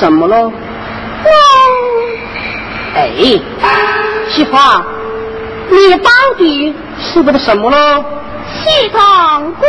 什么喽？哎，媳妇，你到底是不是什么喽？西塘姑。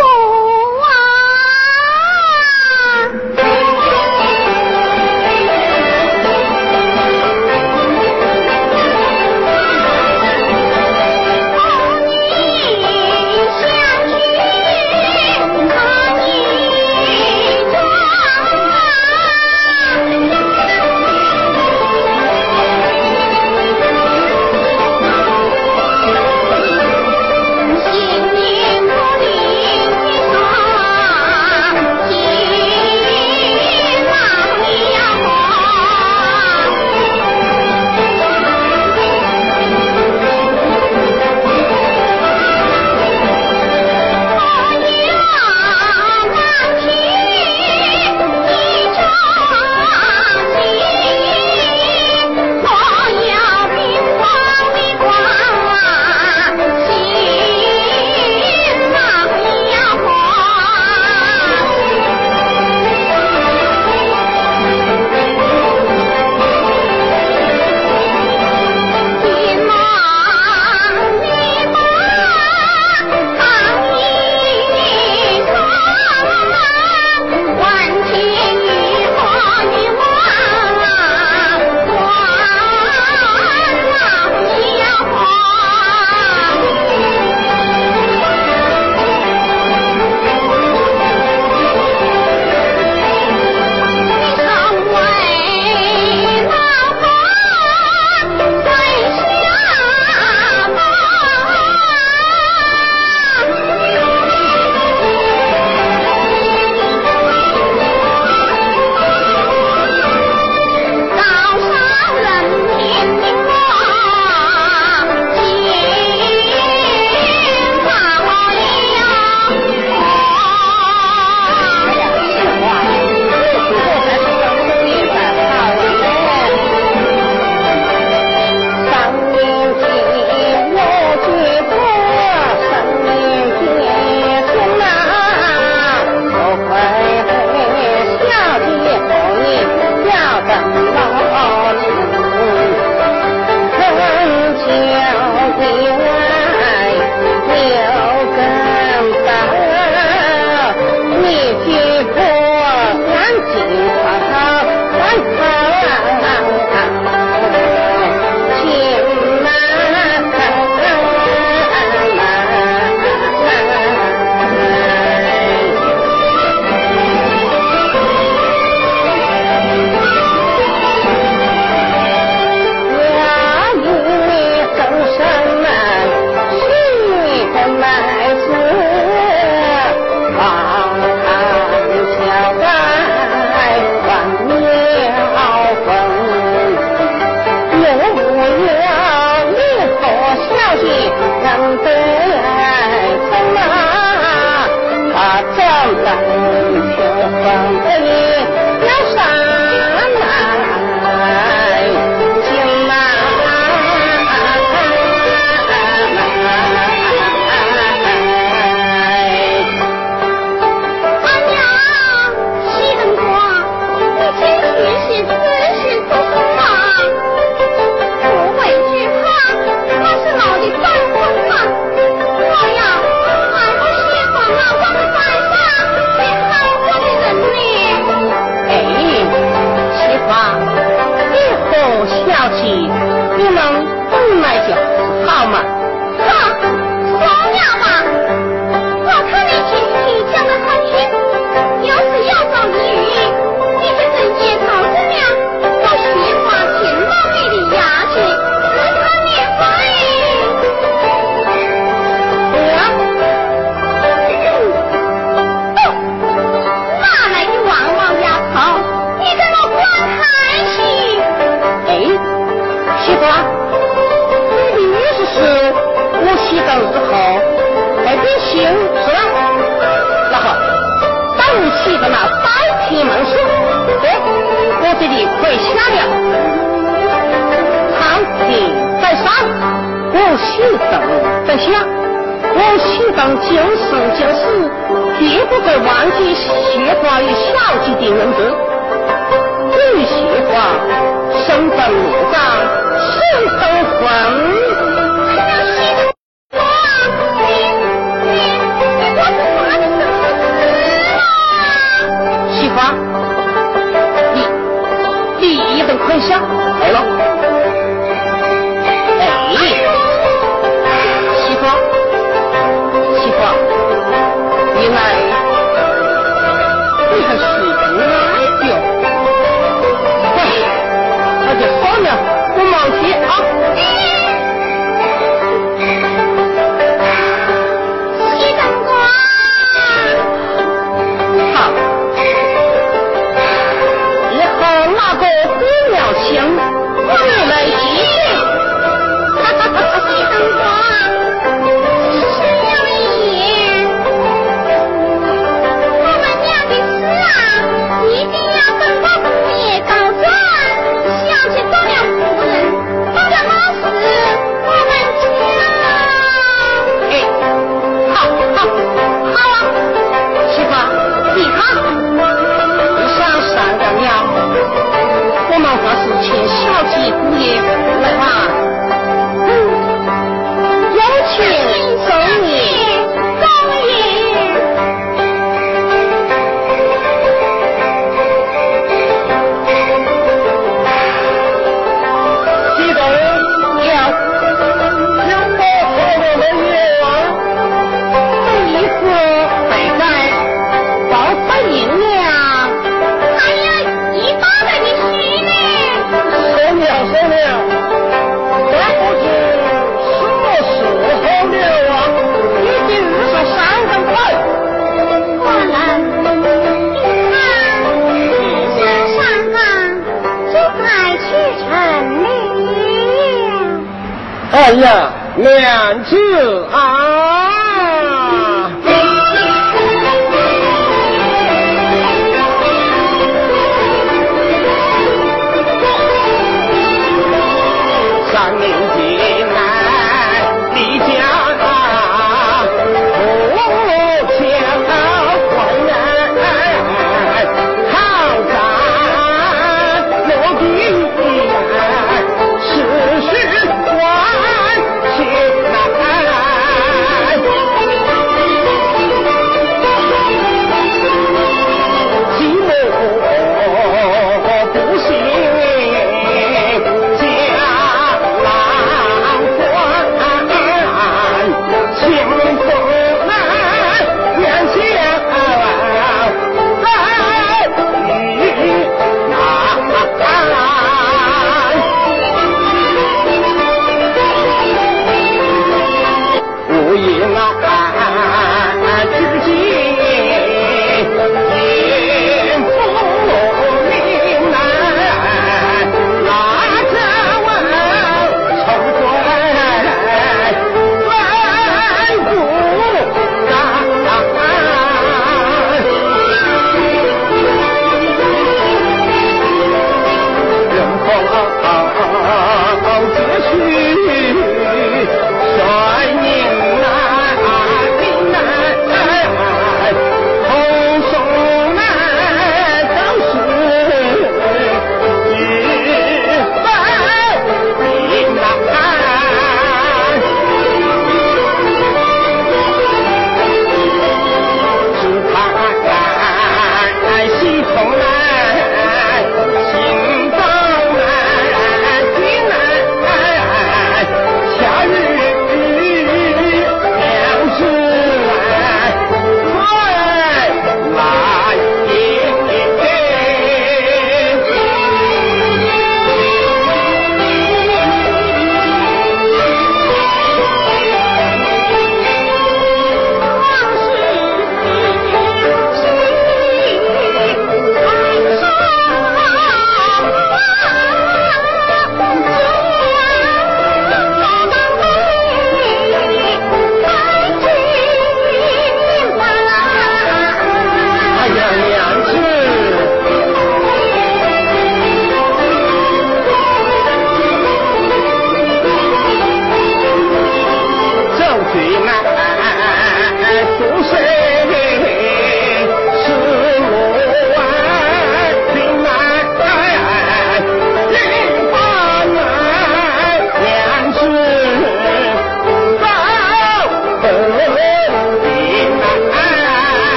人子，玉喜欢，身份五章，心头狂。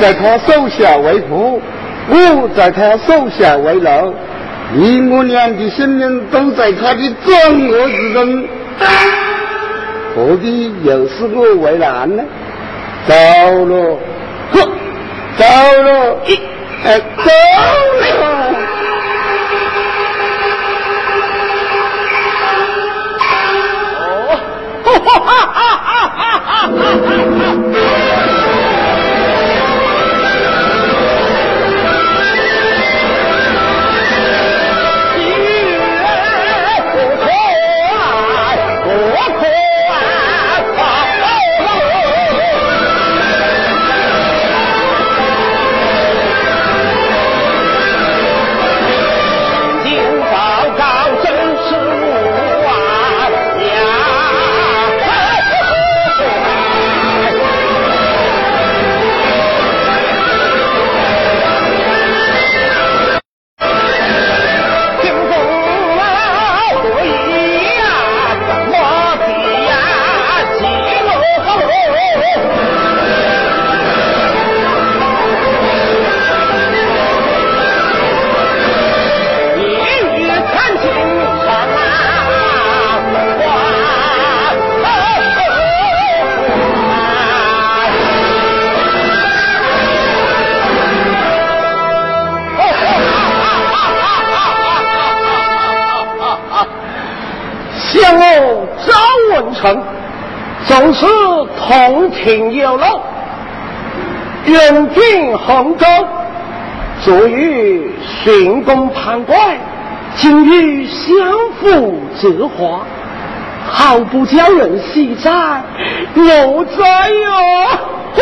在他手下为仆，我在他手下为奴，你我俩的性命都在他的掌握之中。何必又是我为难呢？走了，哼，走了，近衡州，卒于寻公判官，今与相府折花，好不叫人喜哉！我哉哟！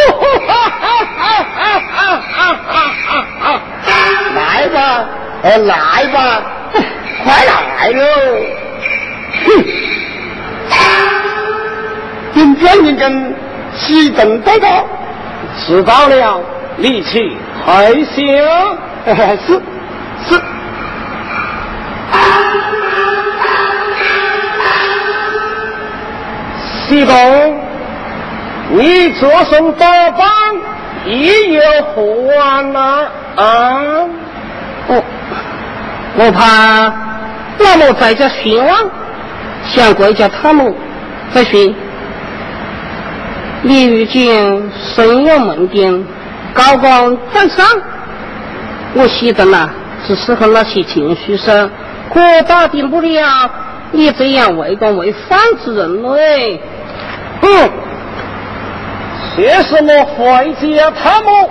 来吧，呃，来吧，快来喽！哼，今天你跟西等报告，知道了，力气还行，是是。西东，你这身打扮也有活呢啊！哦，我怕那么在家寻望，想国家他们在寻。你如今身有门丁。高官犯上，我写的呢是适合那些情绪上、可打定不了你这样为官为犯之人嘞。哼，凭什么回击他们？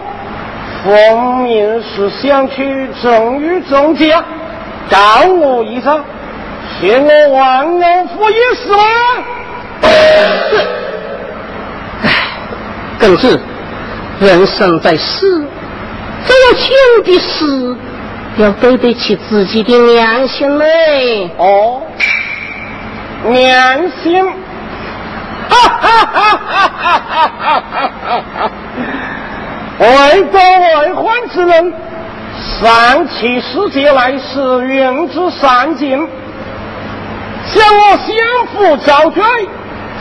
分明是想取荣誉中奖，告我一声，嫌我万恩负一死吗？哎，更是。人生在世，做亲的事要对得起自己的良心嘞。哦，良心！哈哈哈哈哈哈哈哈！为国为患之人，上其世界来是人之善尽。想我相夫遭罪，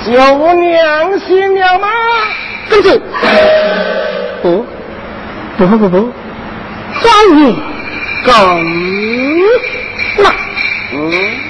就无良心了吗？公子，不，不不不不，欢迎公那，嗯。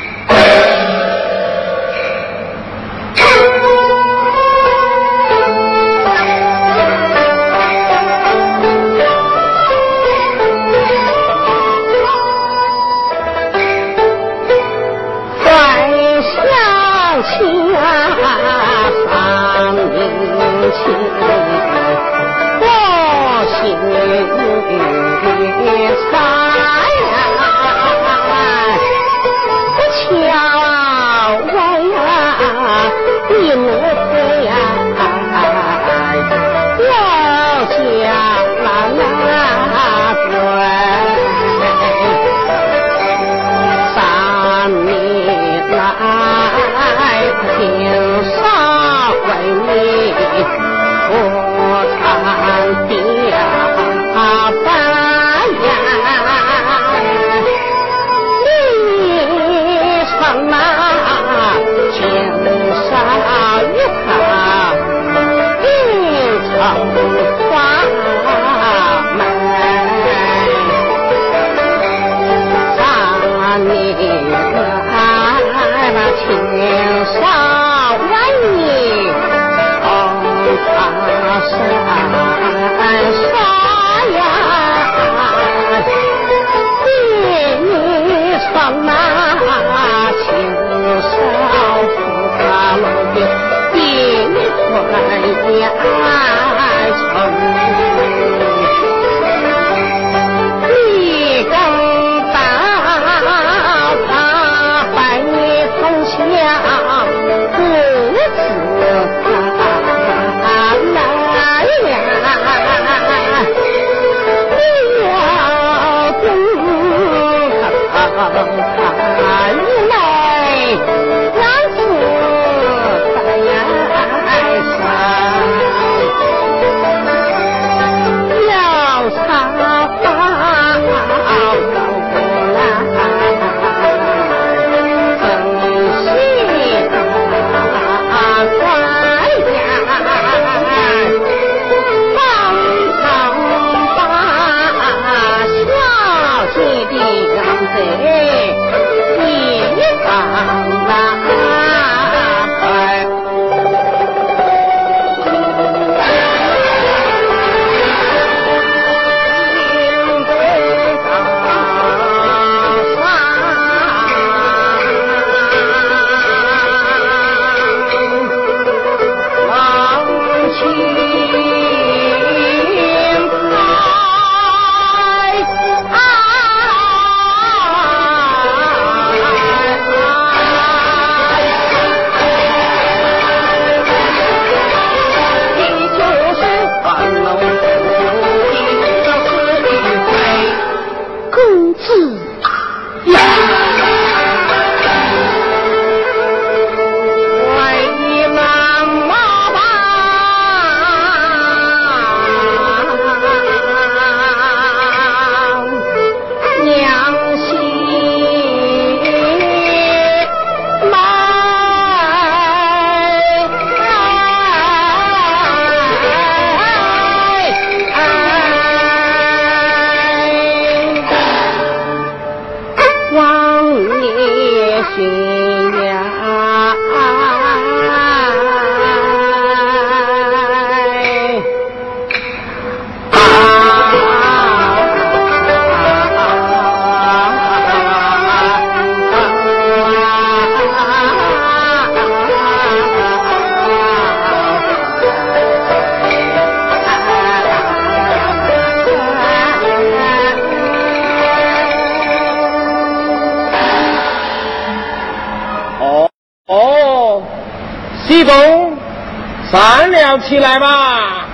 起来吧！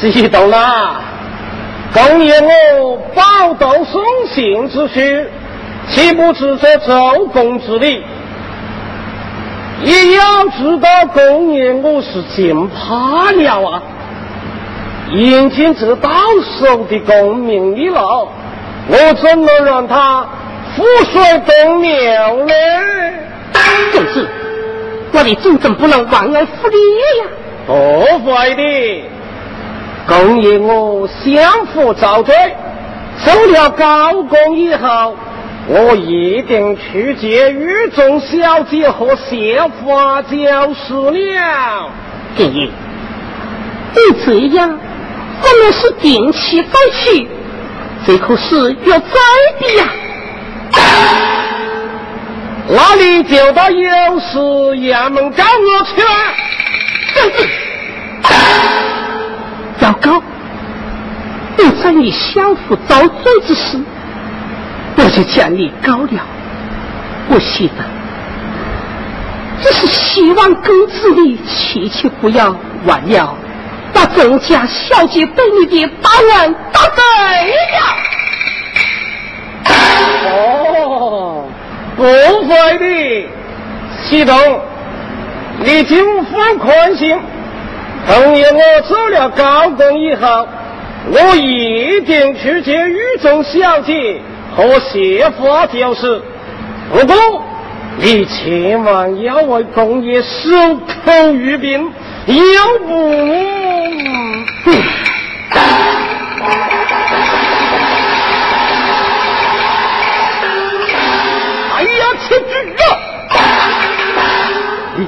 激动了，公爷我宝斗送信之需，岂不知这周公之礼？也要知道公爷我是惊怕了啊！眼见这到手的功名利禄，我怎能让他覆水东流呢？正是，我的祖宗不能忘恩负义呀！不会的，公爷我相夫遭罪，受了高公以后，我一定去见狱中小姐和谢法教事了。公爷，你这样，我们是定期再去，这可是要栽的呀。那你就到有事衙门找我去了。糟糕！我在你相夫遭罪之时，我就将你告了。我写的只是希望公子你切切不要忘了那郑家小姐对你的大恩大德呀！哦，不会的，启动，你尽放宽心。等于我走了高工以后，我一定去见雨中小姐和谢花就是。不过，你千万要为公爷守口如瓶，要不……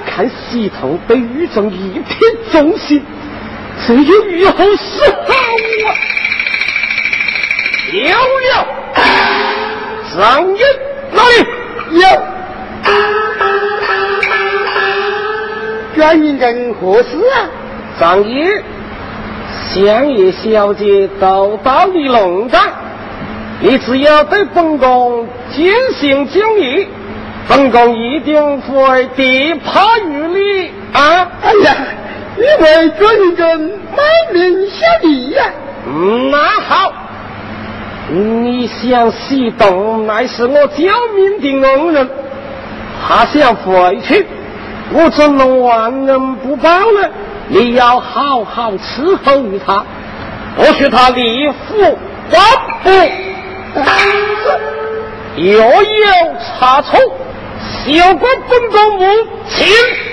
看西头被狱中一片忠心，这有雨后是好啊！有了，张英哪里有？冤银人何事啊？张英，相爷小姐都到你龙岗，你只要对本宫尽心尽力。本宫一定会地趴于你啊！哎呀，你为准人卖命效力呀！嗯，那好，你想西东乃是我救命的恩人，他想回去，我怎能忘恩不报呢？你要好好伺候于他，不许他离府万步，又有差错。有关本公母请。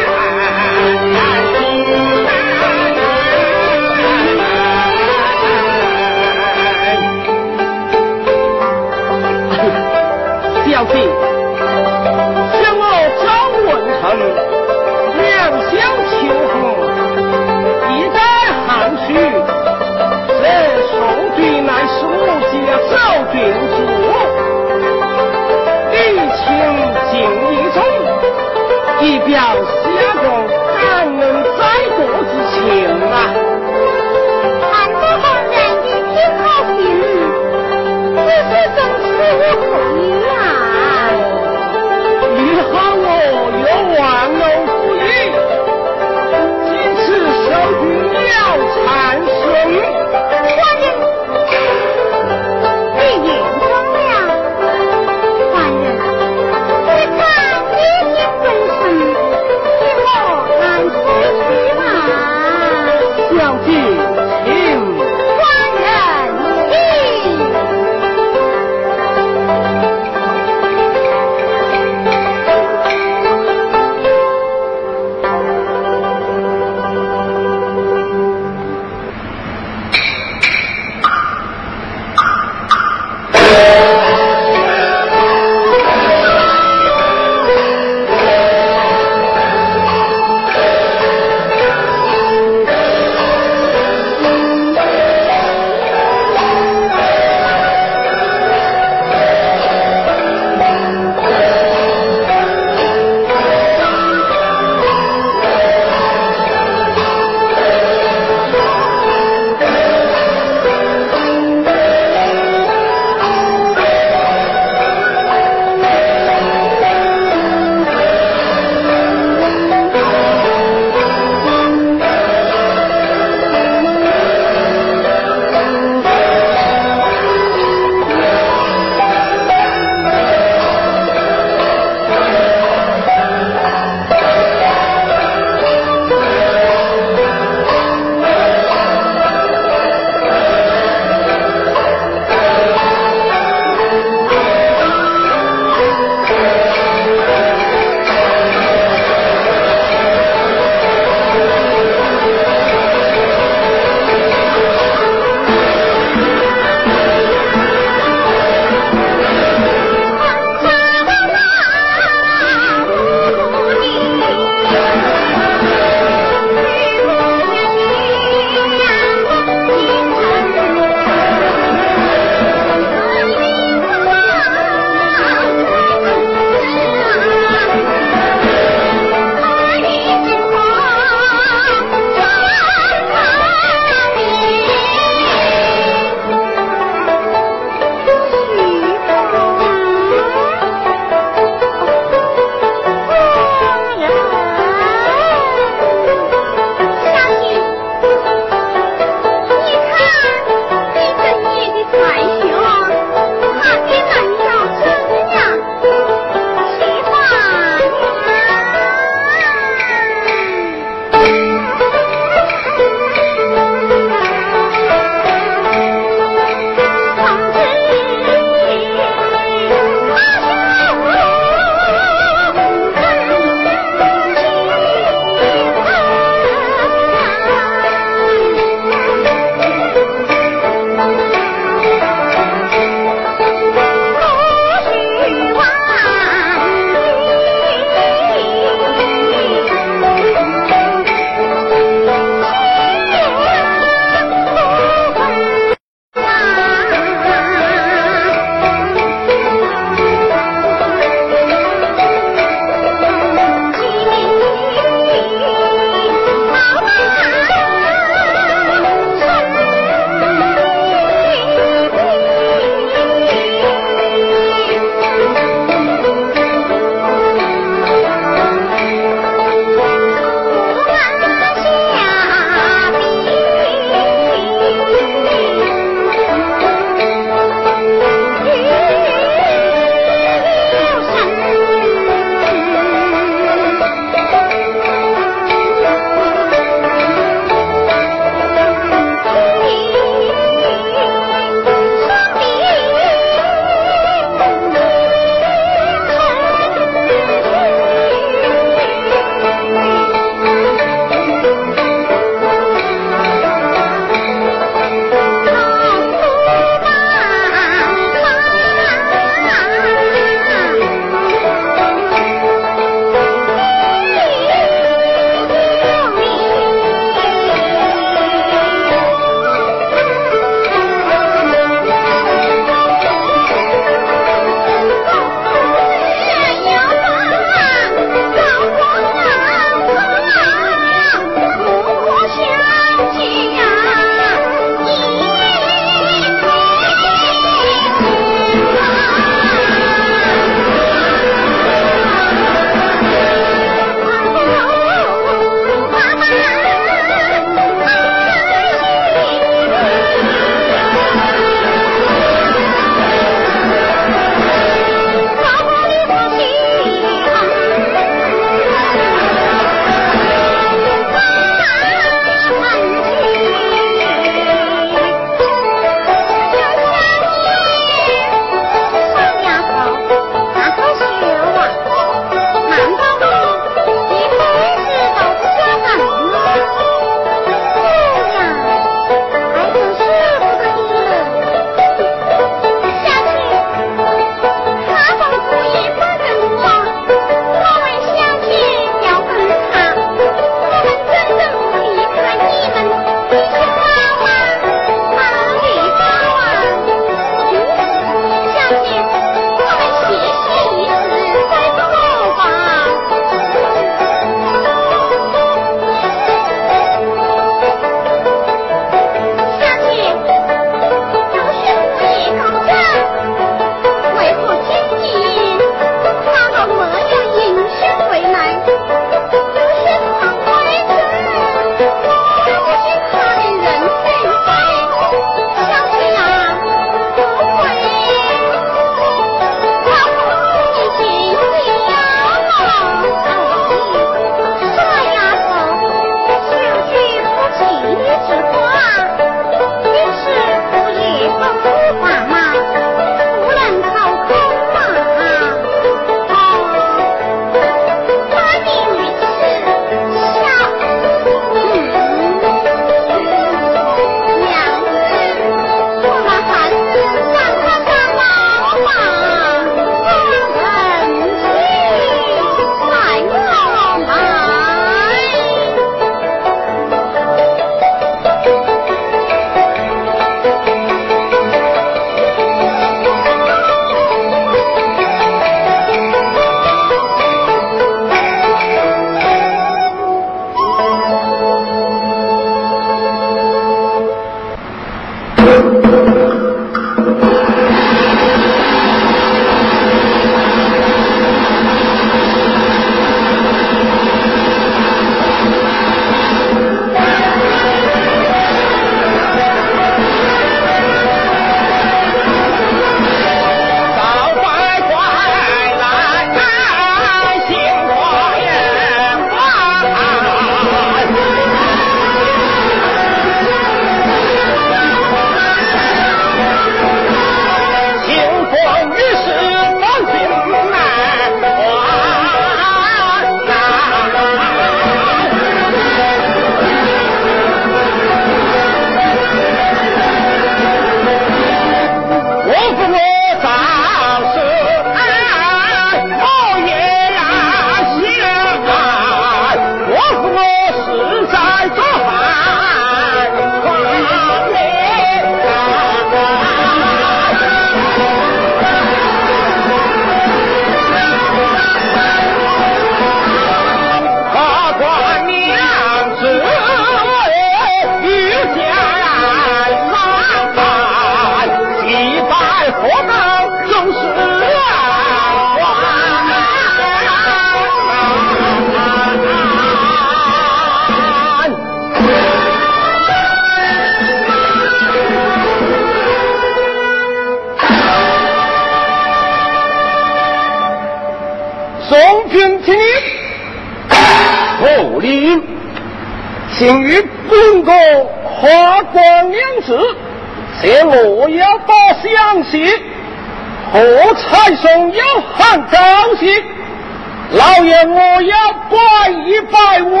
我要拜一拜为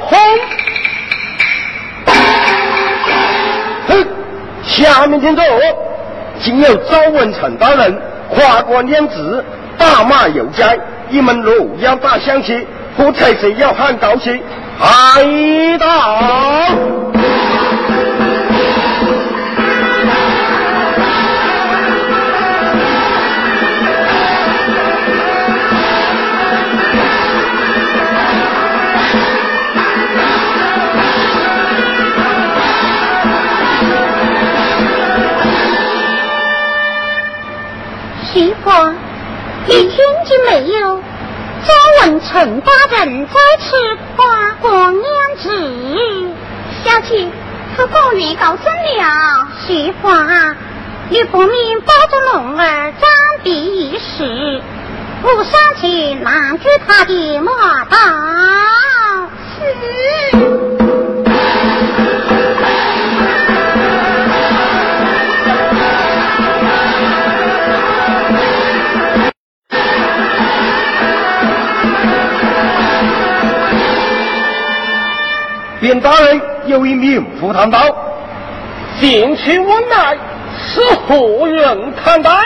红。下面听着，今有周文成大人花光两字，打马游街，一门路要打乡亲，何才是要喊高兴？来到，徐华，你听见没有？周文成大人在此花光娘子，小姐，他过年搞生了。徐华，你不免抱着龙儿暂避一时，我上去拦住他的马道。是。卞大人有一名副堂道，进去问来是何人看到？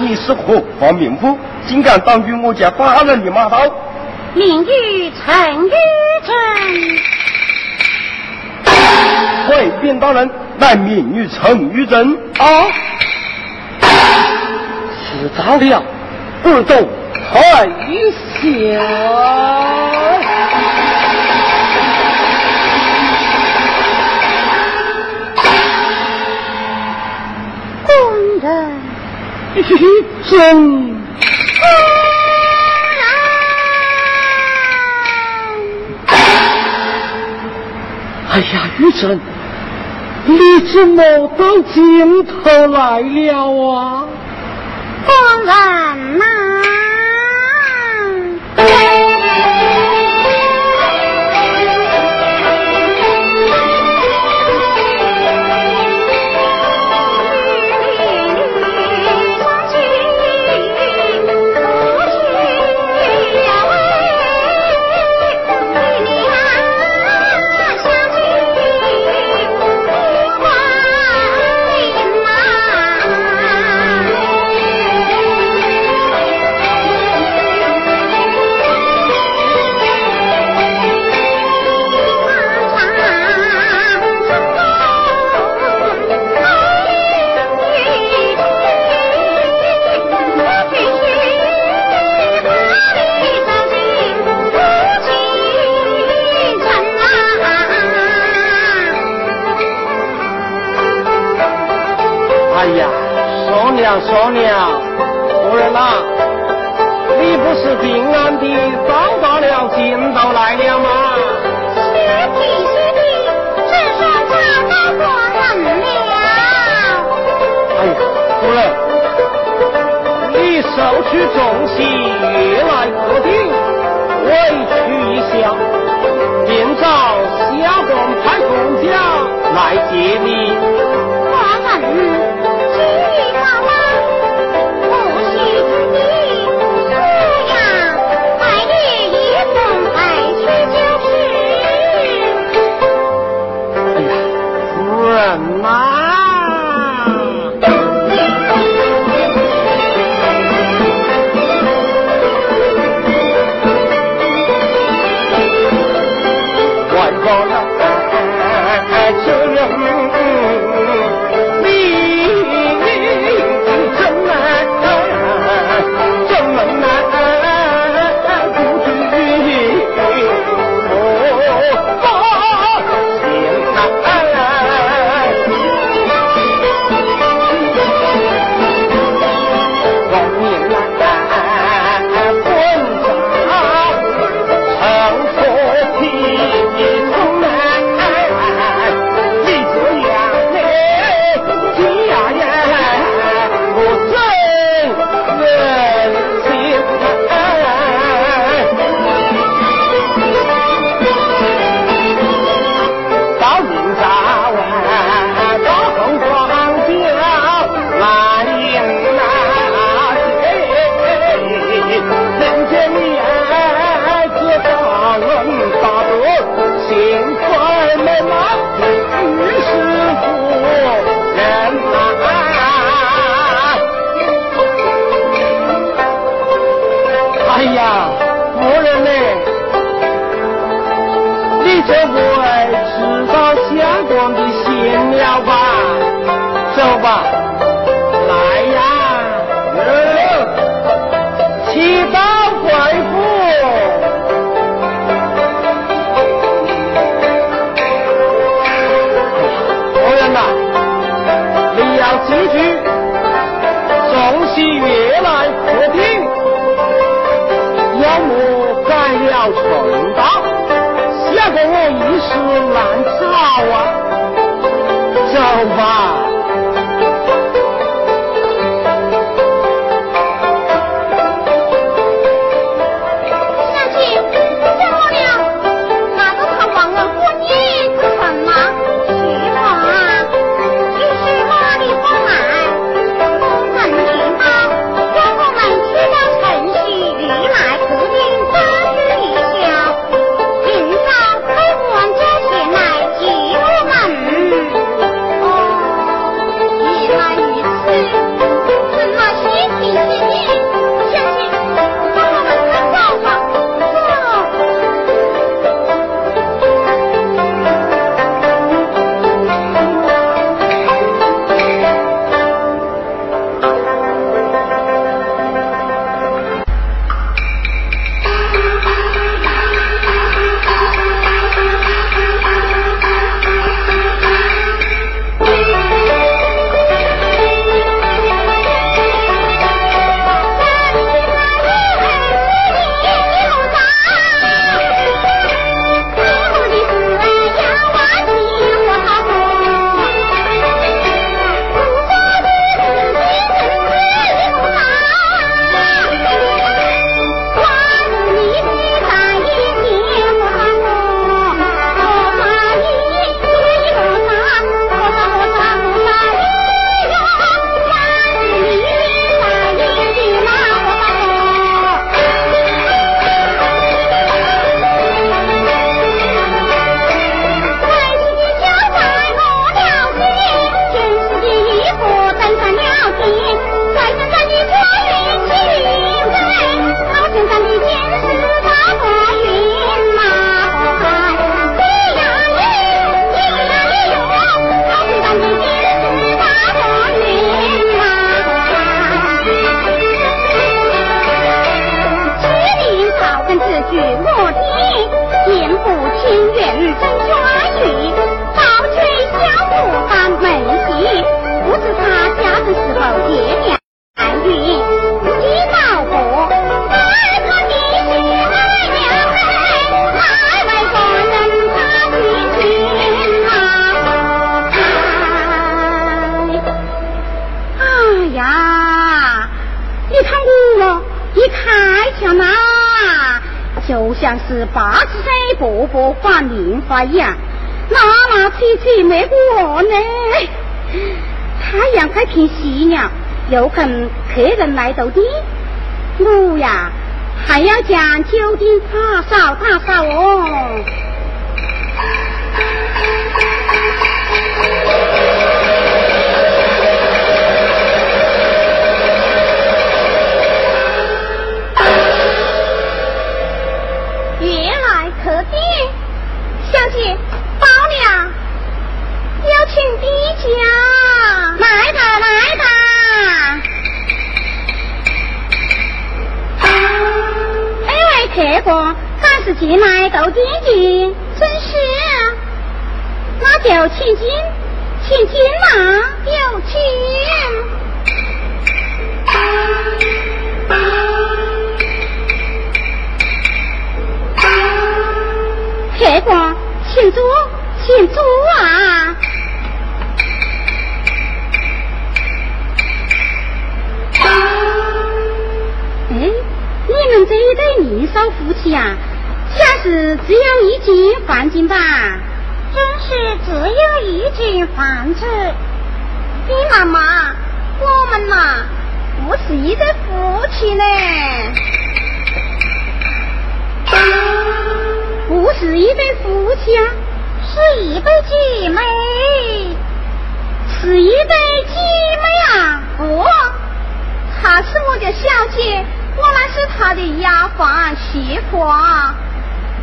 你是何方名夫？竟敢挡住我家大人的马刀？名誉陈玉珍。喂，卞大人，乃名誉陈玉珍。啊，知道了，不懂。太小，工人，真。哎呀，玉珍，你怎么到尽头来了啊？工人呐。说了，夫人呐，你不是平安的到达了尽头来了吗？是的，是的，只是找到过人了。哎呀，夫人，你收取重喜，越来客厅，委屈一下，便找下官派公家来接你。什么？fuego 我一时难找啊，走吧。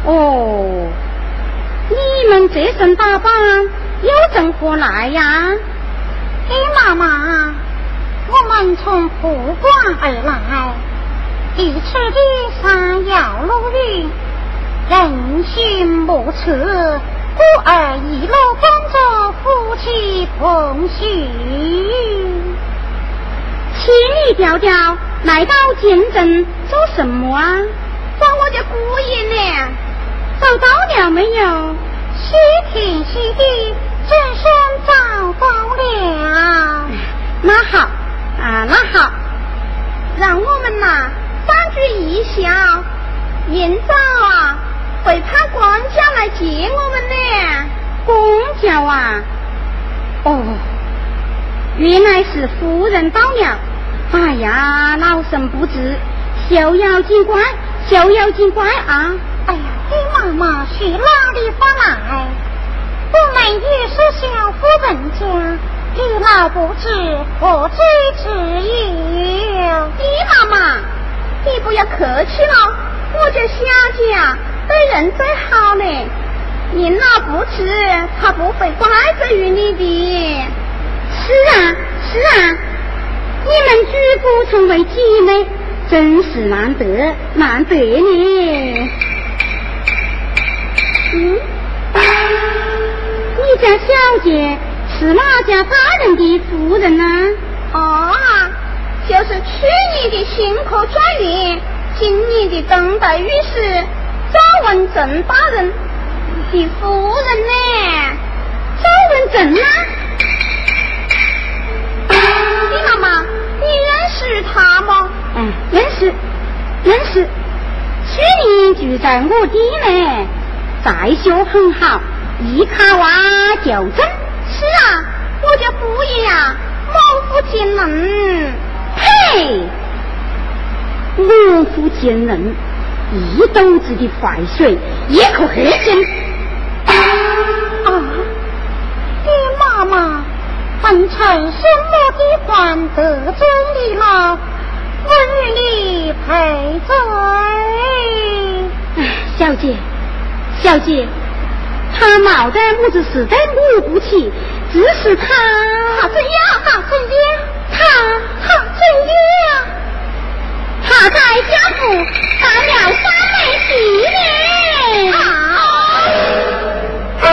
哦，你们这身打扮又怎何来呀？哎，妈妈，我们从湖广而来，一次的山要路远。人心莫测，故而一路跟着夫妻同行。千里迢迢来到京城做什么啊？找我的姑爷呢？找到了没有？西天西地，真身找到了。那好啊，那好，让我们呐三聚一笑，明早啊。会派公交来接我们呢？公家啊？哦，原来是夫人到了。哎呀，老身不知，逍遥警官，逍遥警官啊！哎呀，你妈妈是哪里发来？我们也是小夫人家，你老不知何罪之有？你妈妈，你不要客气了，我这小姐啊。对人最好呢，你老不知，他不会怪罪于你的。是啊，是啊，你们举步成为姐妹，真是难得，难得呢。嗯，你家小姐是哪家大人的夫人呢？哦，就是去年的新科状元，今年的登台御史。赵文正大人的夫人呢？赵文正啊？李妈妈，你认识他吗？嗯，认识，认识。去年住在我弟呢，在修很好，一考啊就中。是啊，我家姑爷呀，猛虎惊人。嘿，猛虎惊人。一肚子的坏水一口黑心啊！你妈妈本曾什么地方得罪你了？我与你赔罪。小姐，小姐，他毛的母子实在母不起，只是他他怎样？他怎样？他好怎样？他在家府当了三妹媳呢。我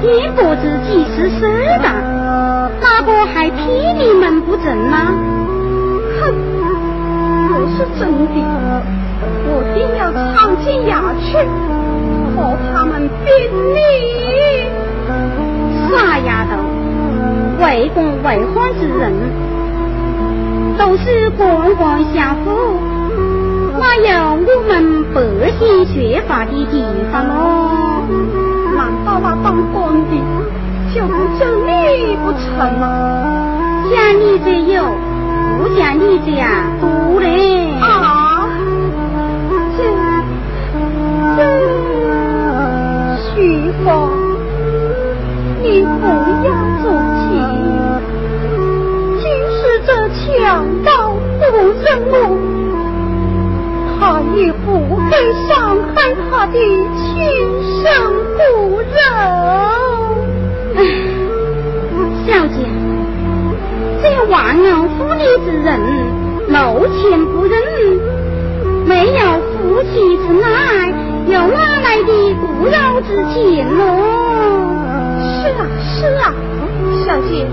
爹不知几时死的，哪个还替你们不正呢？哼！是真的，我定要闯进衙去，和他们并理。傻丫头，为公为患之人，都是官官相护，哪有我们百姓学法的地方咯？难道那当官的就不讲理不成吗？讲理者有，不像你这样多嘞。啊，这这徐芳，你不要做气，即使这强盗不认我，他也不会伤害他的亲生骨肉。唉，小姐，这忘恩负义之人，露钱不认，没有夫妻之爱，又哪来的骨肉之情咯？是啊是啊，小姐，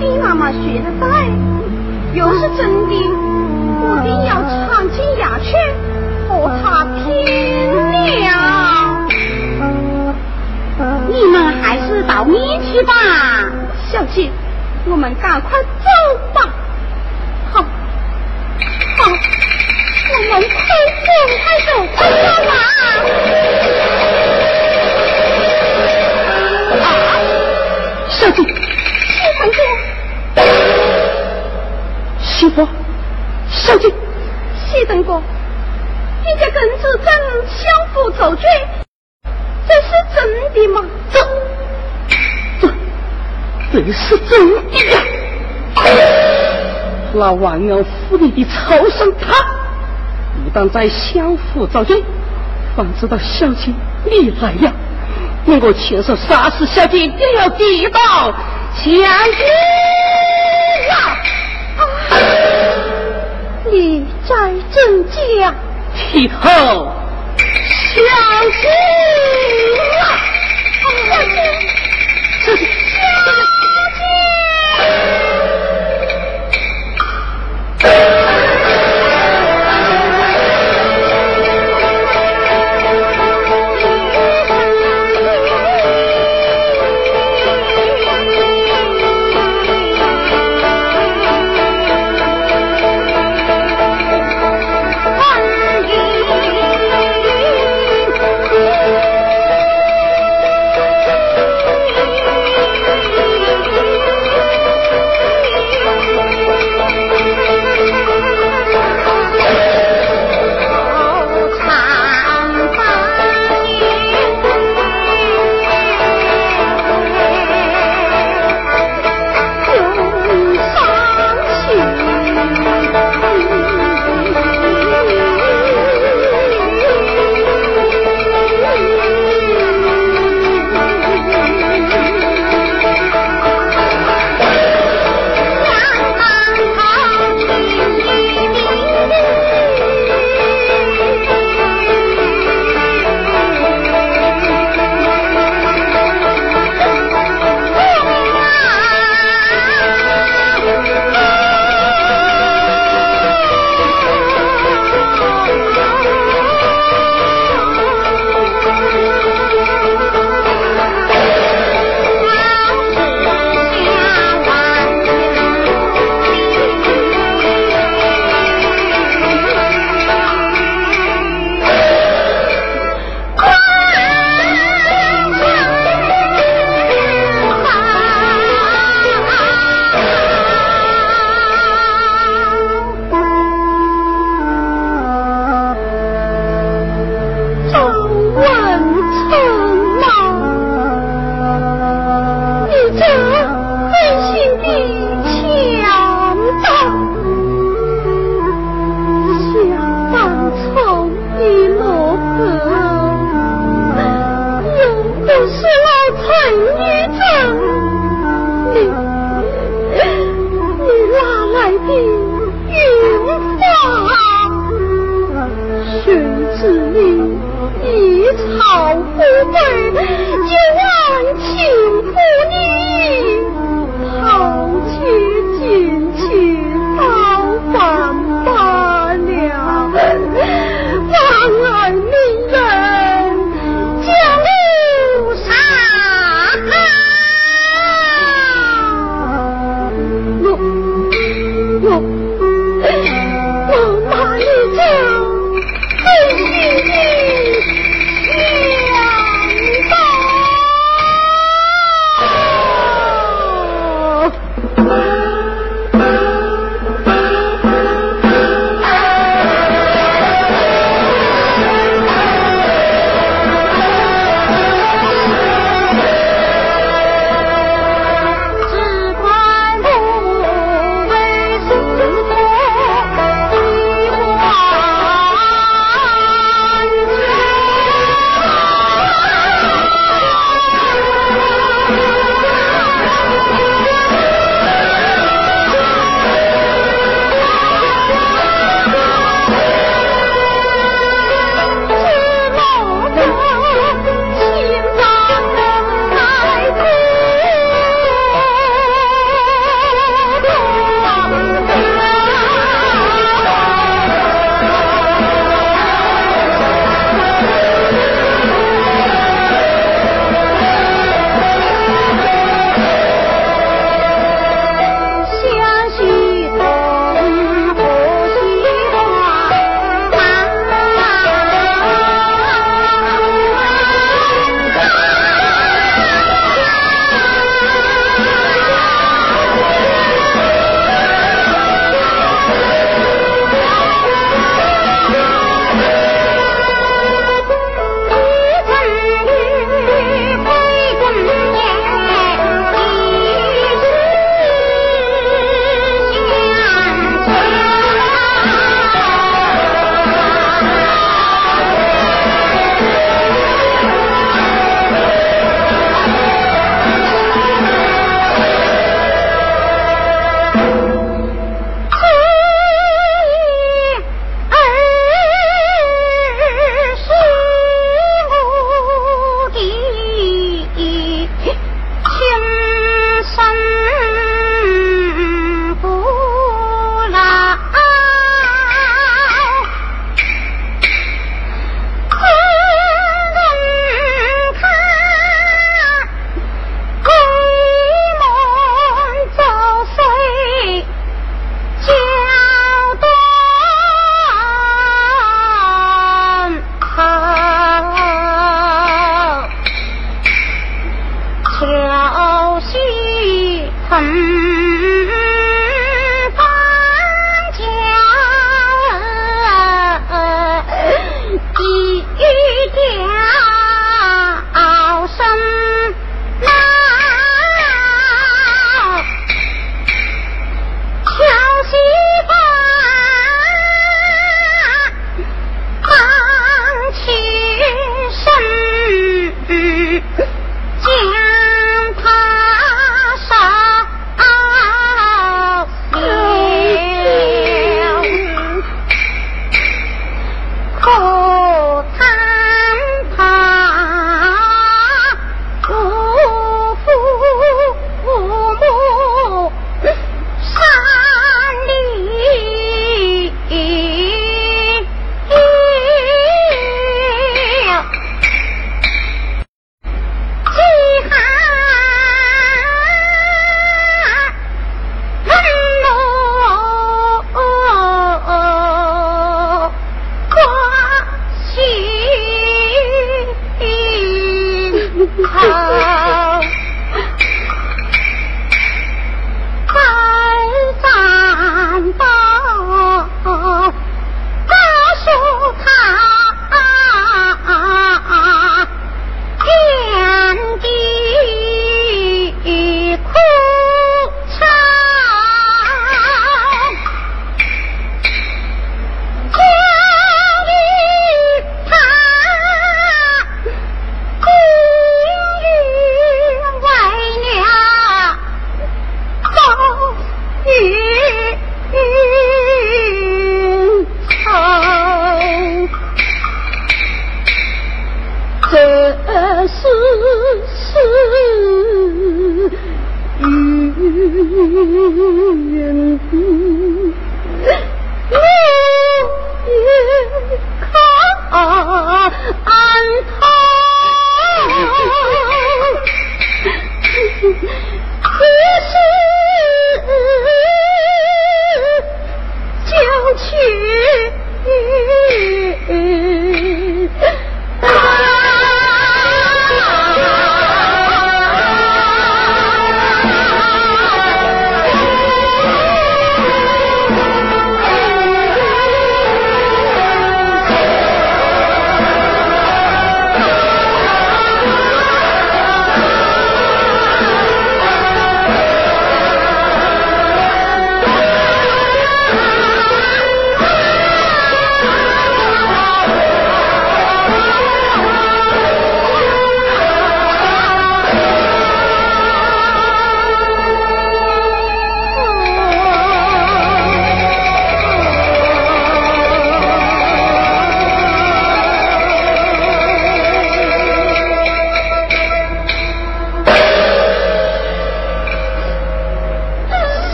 你妈妈学的对，有是真的，我定要藏进衙去和他拼了。你们还是到你去吧。小姐，我们赶快走吧。好，好，我们快走，快走，快走啊！啊，小姐，谢同哥，媳妇，小姐，谢等哥，你这跟子正相互走追，这是真的吗？这这这是真的呀！那忘恩负义的畜生他，不但在相府遭罪，反知道小姐你来了，我亲手杀死小姐，定要抵到相公啊！你在真家，剃头相公啊！小姐，小姐，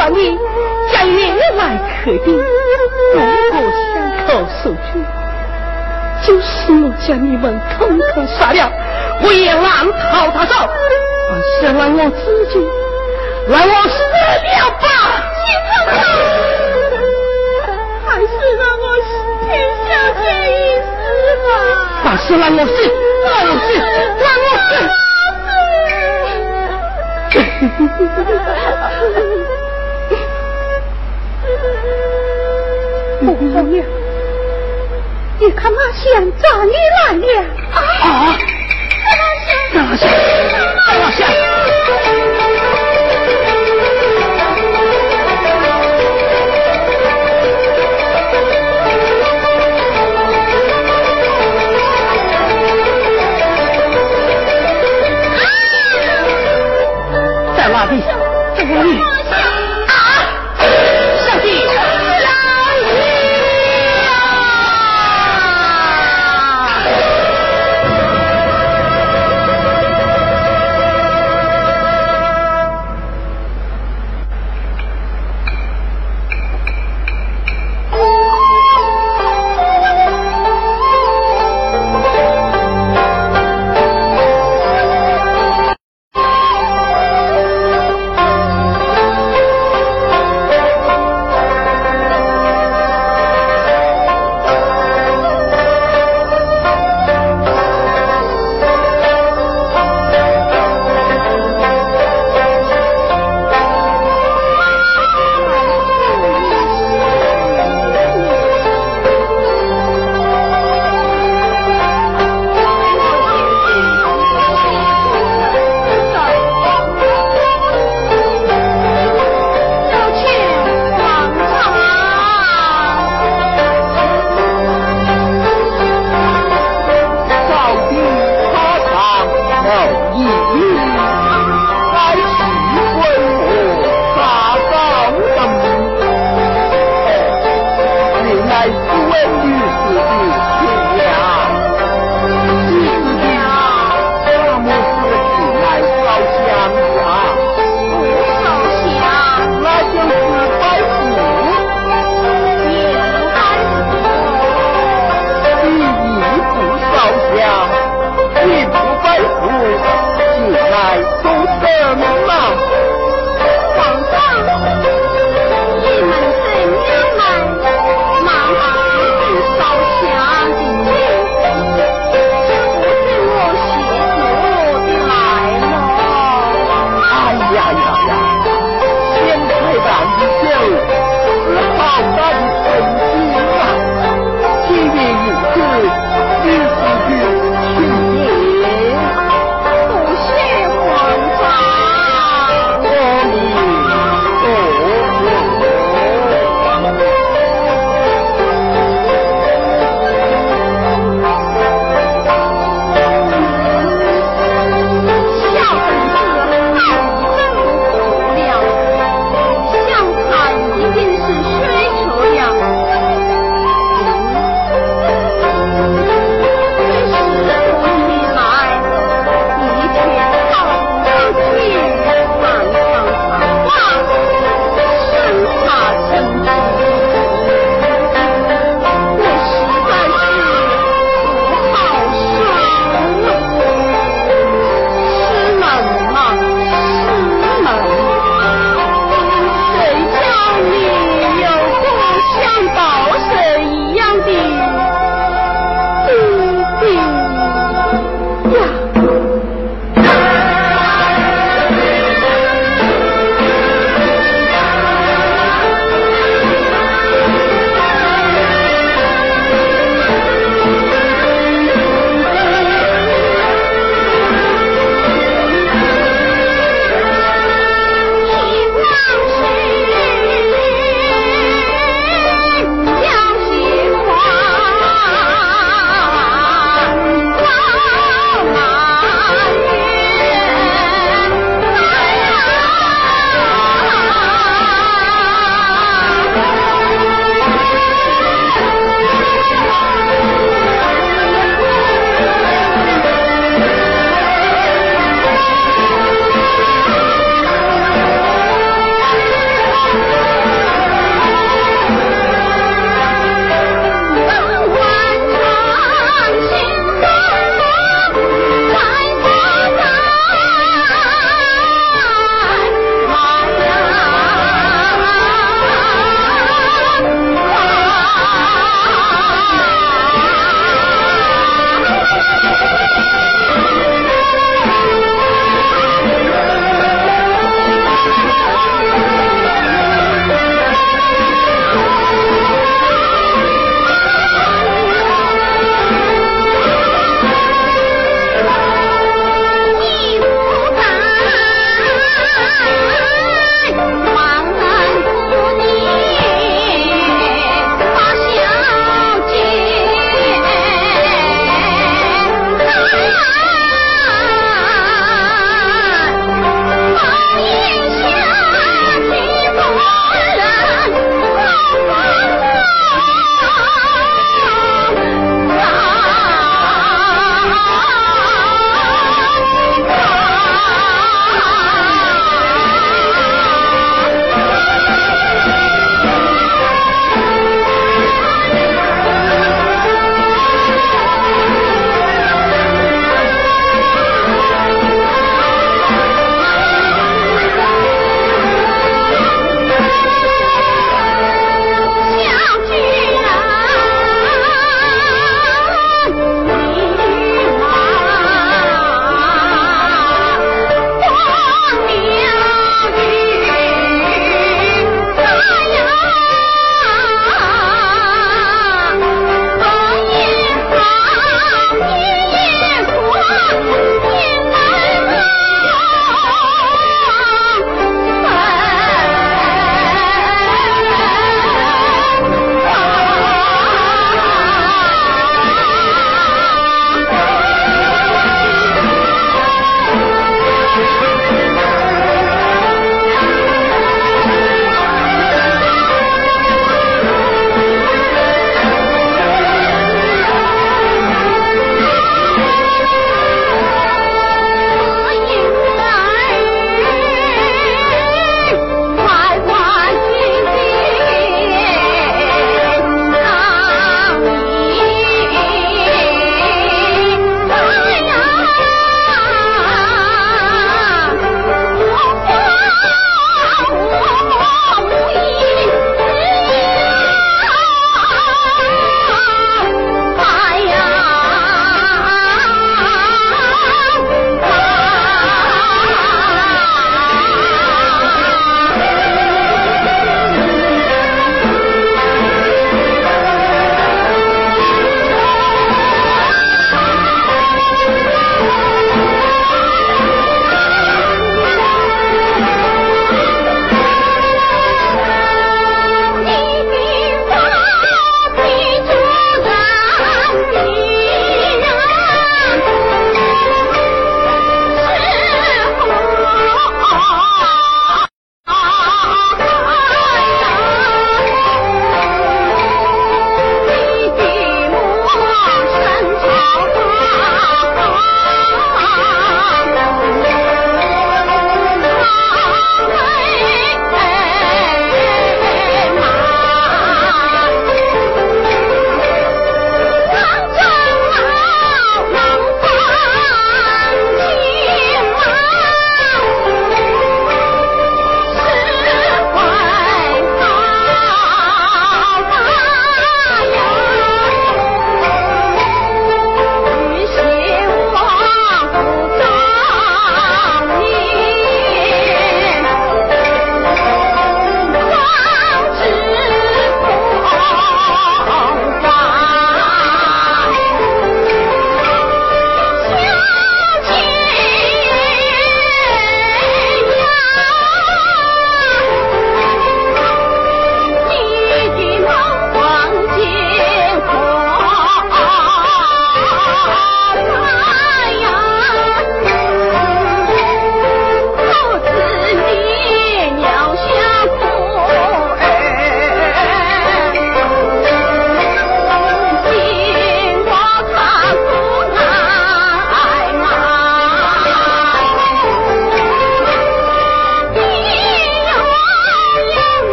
谋谋占你，将原来客的，如果想口受屈，就是我将你们统统杀了，我也难逃他手。还是让我自己，让我死了吧！还是让我天下这一死吧！还是让我死，让我死，让我死！母后娘，你看那仙找你来了啊！大仙，大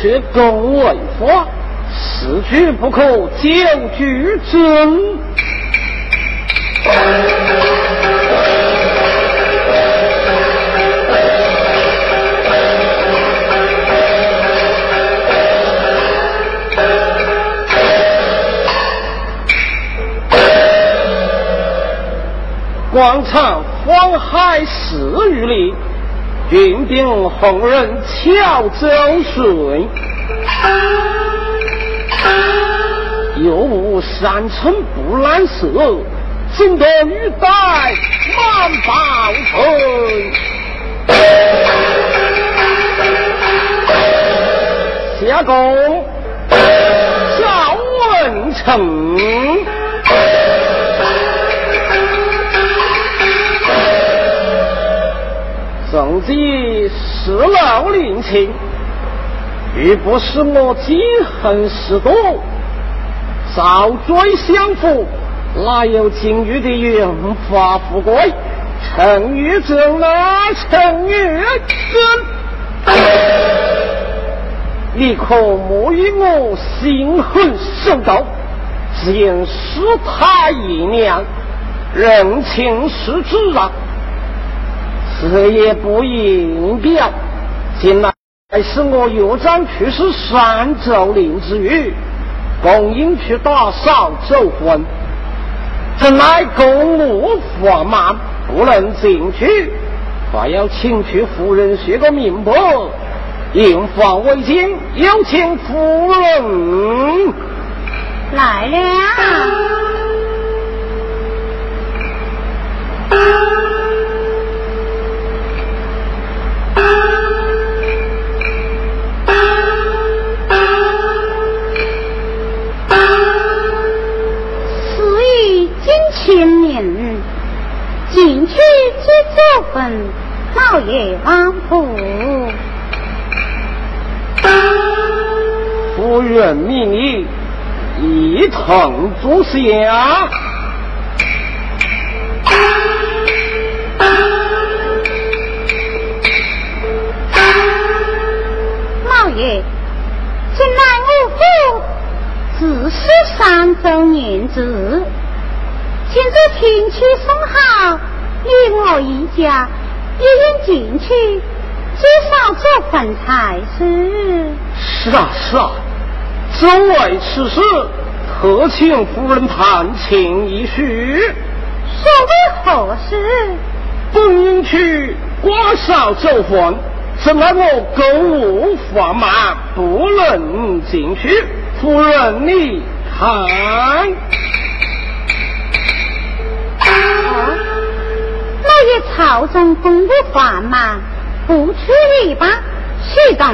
却更为法，此句不可久句真。广场荒海四余里。军兵红人巧走水，又无山村不拦射，怎得玉带满报春？下公小文成。宋季是老年轻，欲不是我记恨事多，早追相负，哪有今日的荣华富贵？成与正啊，成与正！你可莫与我心狠手毒，只因师太姨娘人情世子啊！此也不应表，近来是我岳丈去世三周年之余，公应去打扫走婚，怎奈公务繁忙，不能进去，还要请去夫人写个明白，应房为敬，有请夫人。来了。走分，老爷王府。夫人命你一同坐下。老爷，近来我府自是三周年制，现在天气甚好，你我一家也应进去，至少做饭才是。是啊是啊，正为此事，特请夫人探情一叙。所谓何事？不应去瓜嫂走婚，怎奈我购物繁忙，不能进去。夫人你看。老爷朝中公务繁忙，不去也罢。启动。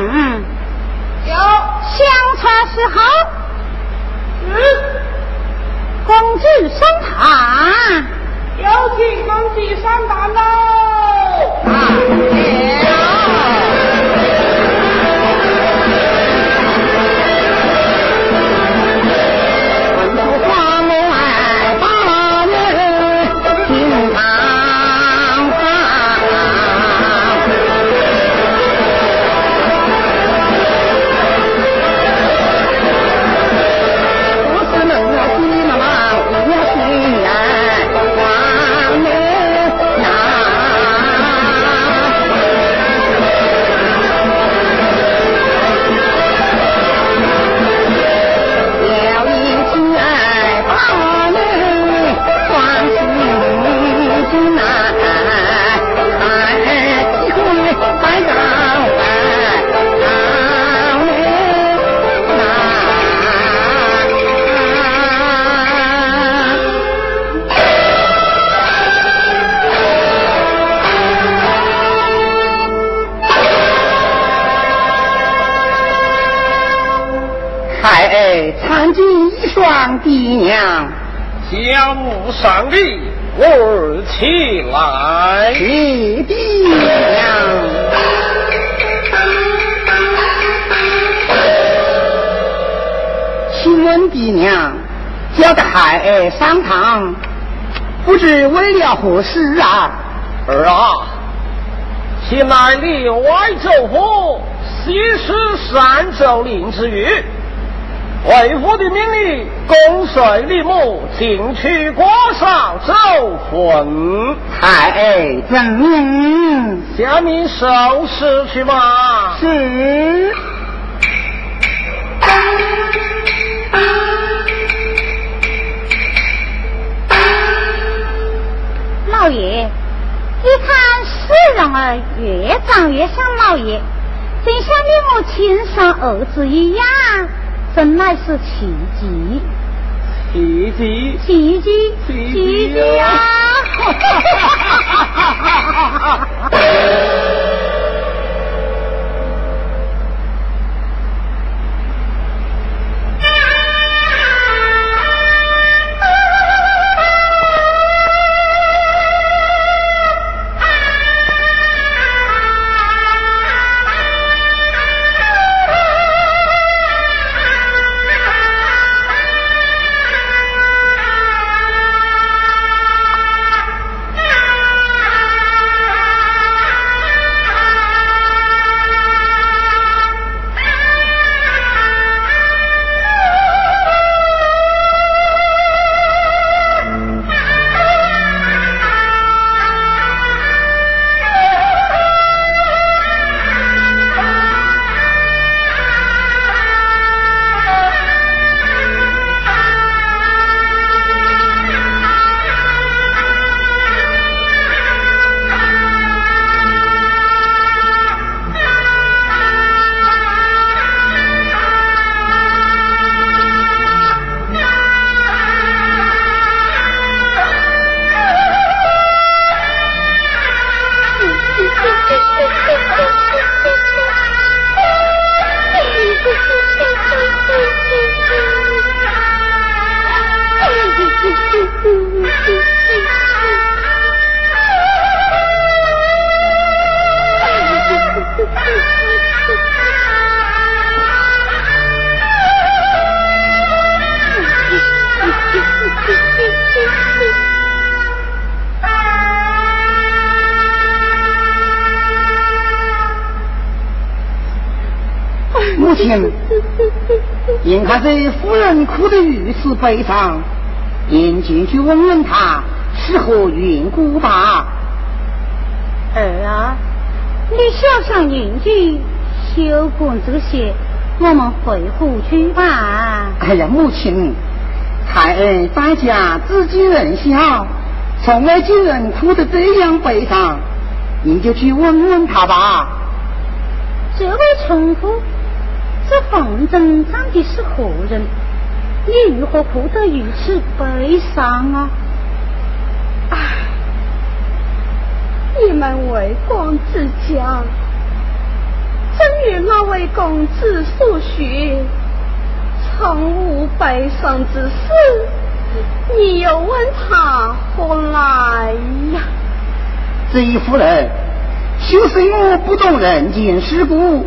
有。相差时候。嗯。公主升堂。有请公主上堂喽！双爹娘，家务上礼，儿起来。爹娘，请问爹娘，叫得孩儿上堂，不知为了何事啊？儿啊，前来里外走访，西施三州林之玉。为父的命令，公随立母进去国嫂走婚。孩儿遵命。下面收拾去吧。是。老爷，你看世人儿越长越像老爷，真像你母亲生儿子一样。真乃是奇迹！奇迹！奇迹！奇迹啊！眼看这夫人哭得如此悲伤，便进去问问他是何缘故吧。儿啊，你小想应句，休管这些，我们回府去吧。哎呀，母亲，孩儿在家自己人小，从未见人哭得这样悲伤，你就去问问他吧。这位村夫，这房中站的是何人？你如何哭得如此悲伤啊？唉，你们为公之家，正如那位公子所说，从无悲伤之事，你又问他何来呀？这一夫人。就是我不懂人间世故，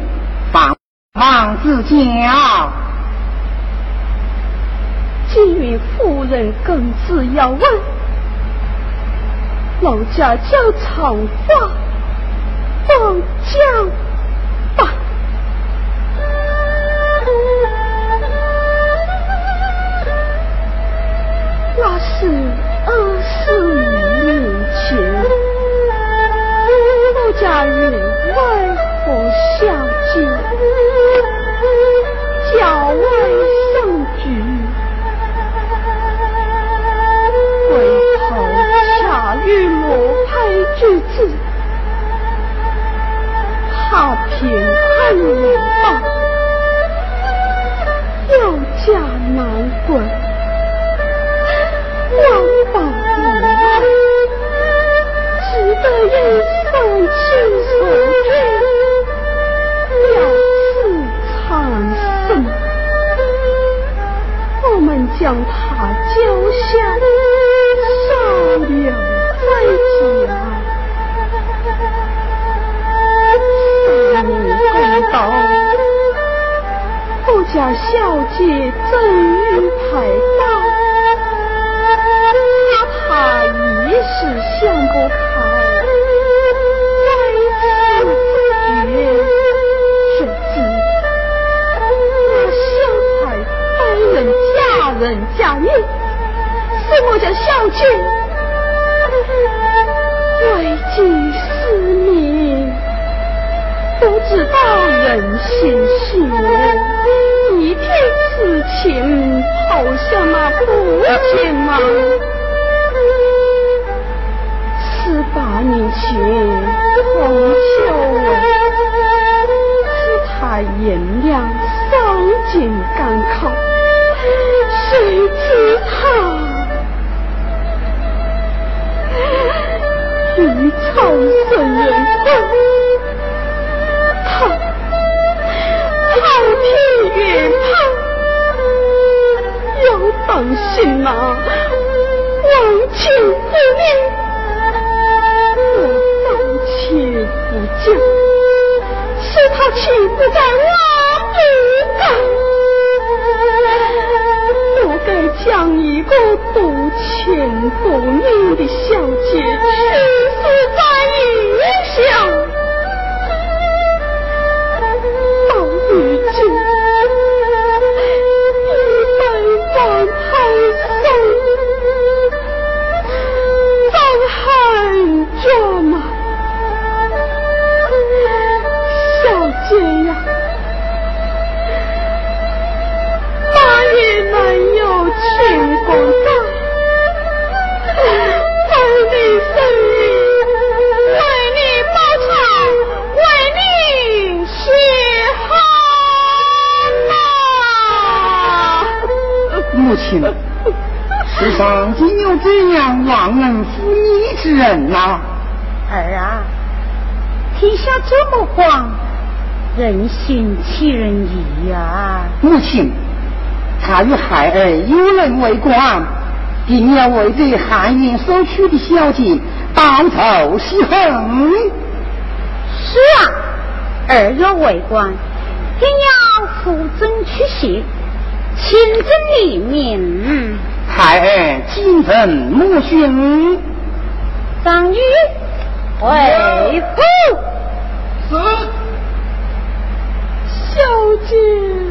忙自家。既然夫人更是要问，老家叫长话，将他交下，收留在家。三年公道，我家小姐真于太大，怕他一时想不开。人家女，是我家小姐，为几十年，不知道人心险，一片痴情抛下那父亲吗？十八年前，黄秋文是他颜良上京赶考。与朝生人困，他朝天远旁，要当心呐，忘情不念，我当切不讲，是他岂不在我不干？将一个多情多命的小姐去死在异汗母亲，世上竟有这样忘恩负义之人呐！儿啊，天下这么广，人心岂人疑呀？母亲。他与孩儿有人为官，定要为这含冤所娶的小姐报仇雪恨。是啊，儿若为官，定要扶正去邪，亲政黎民。孩儿今晨母训。张玉回府。是。小姐。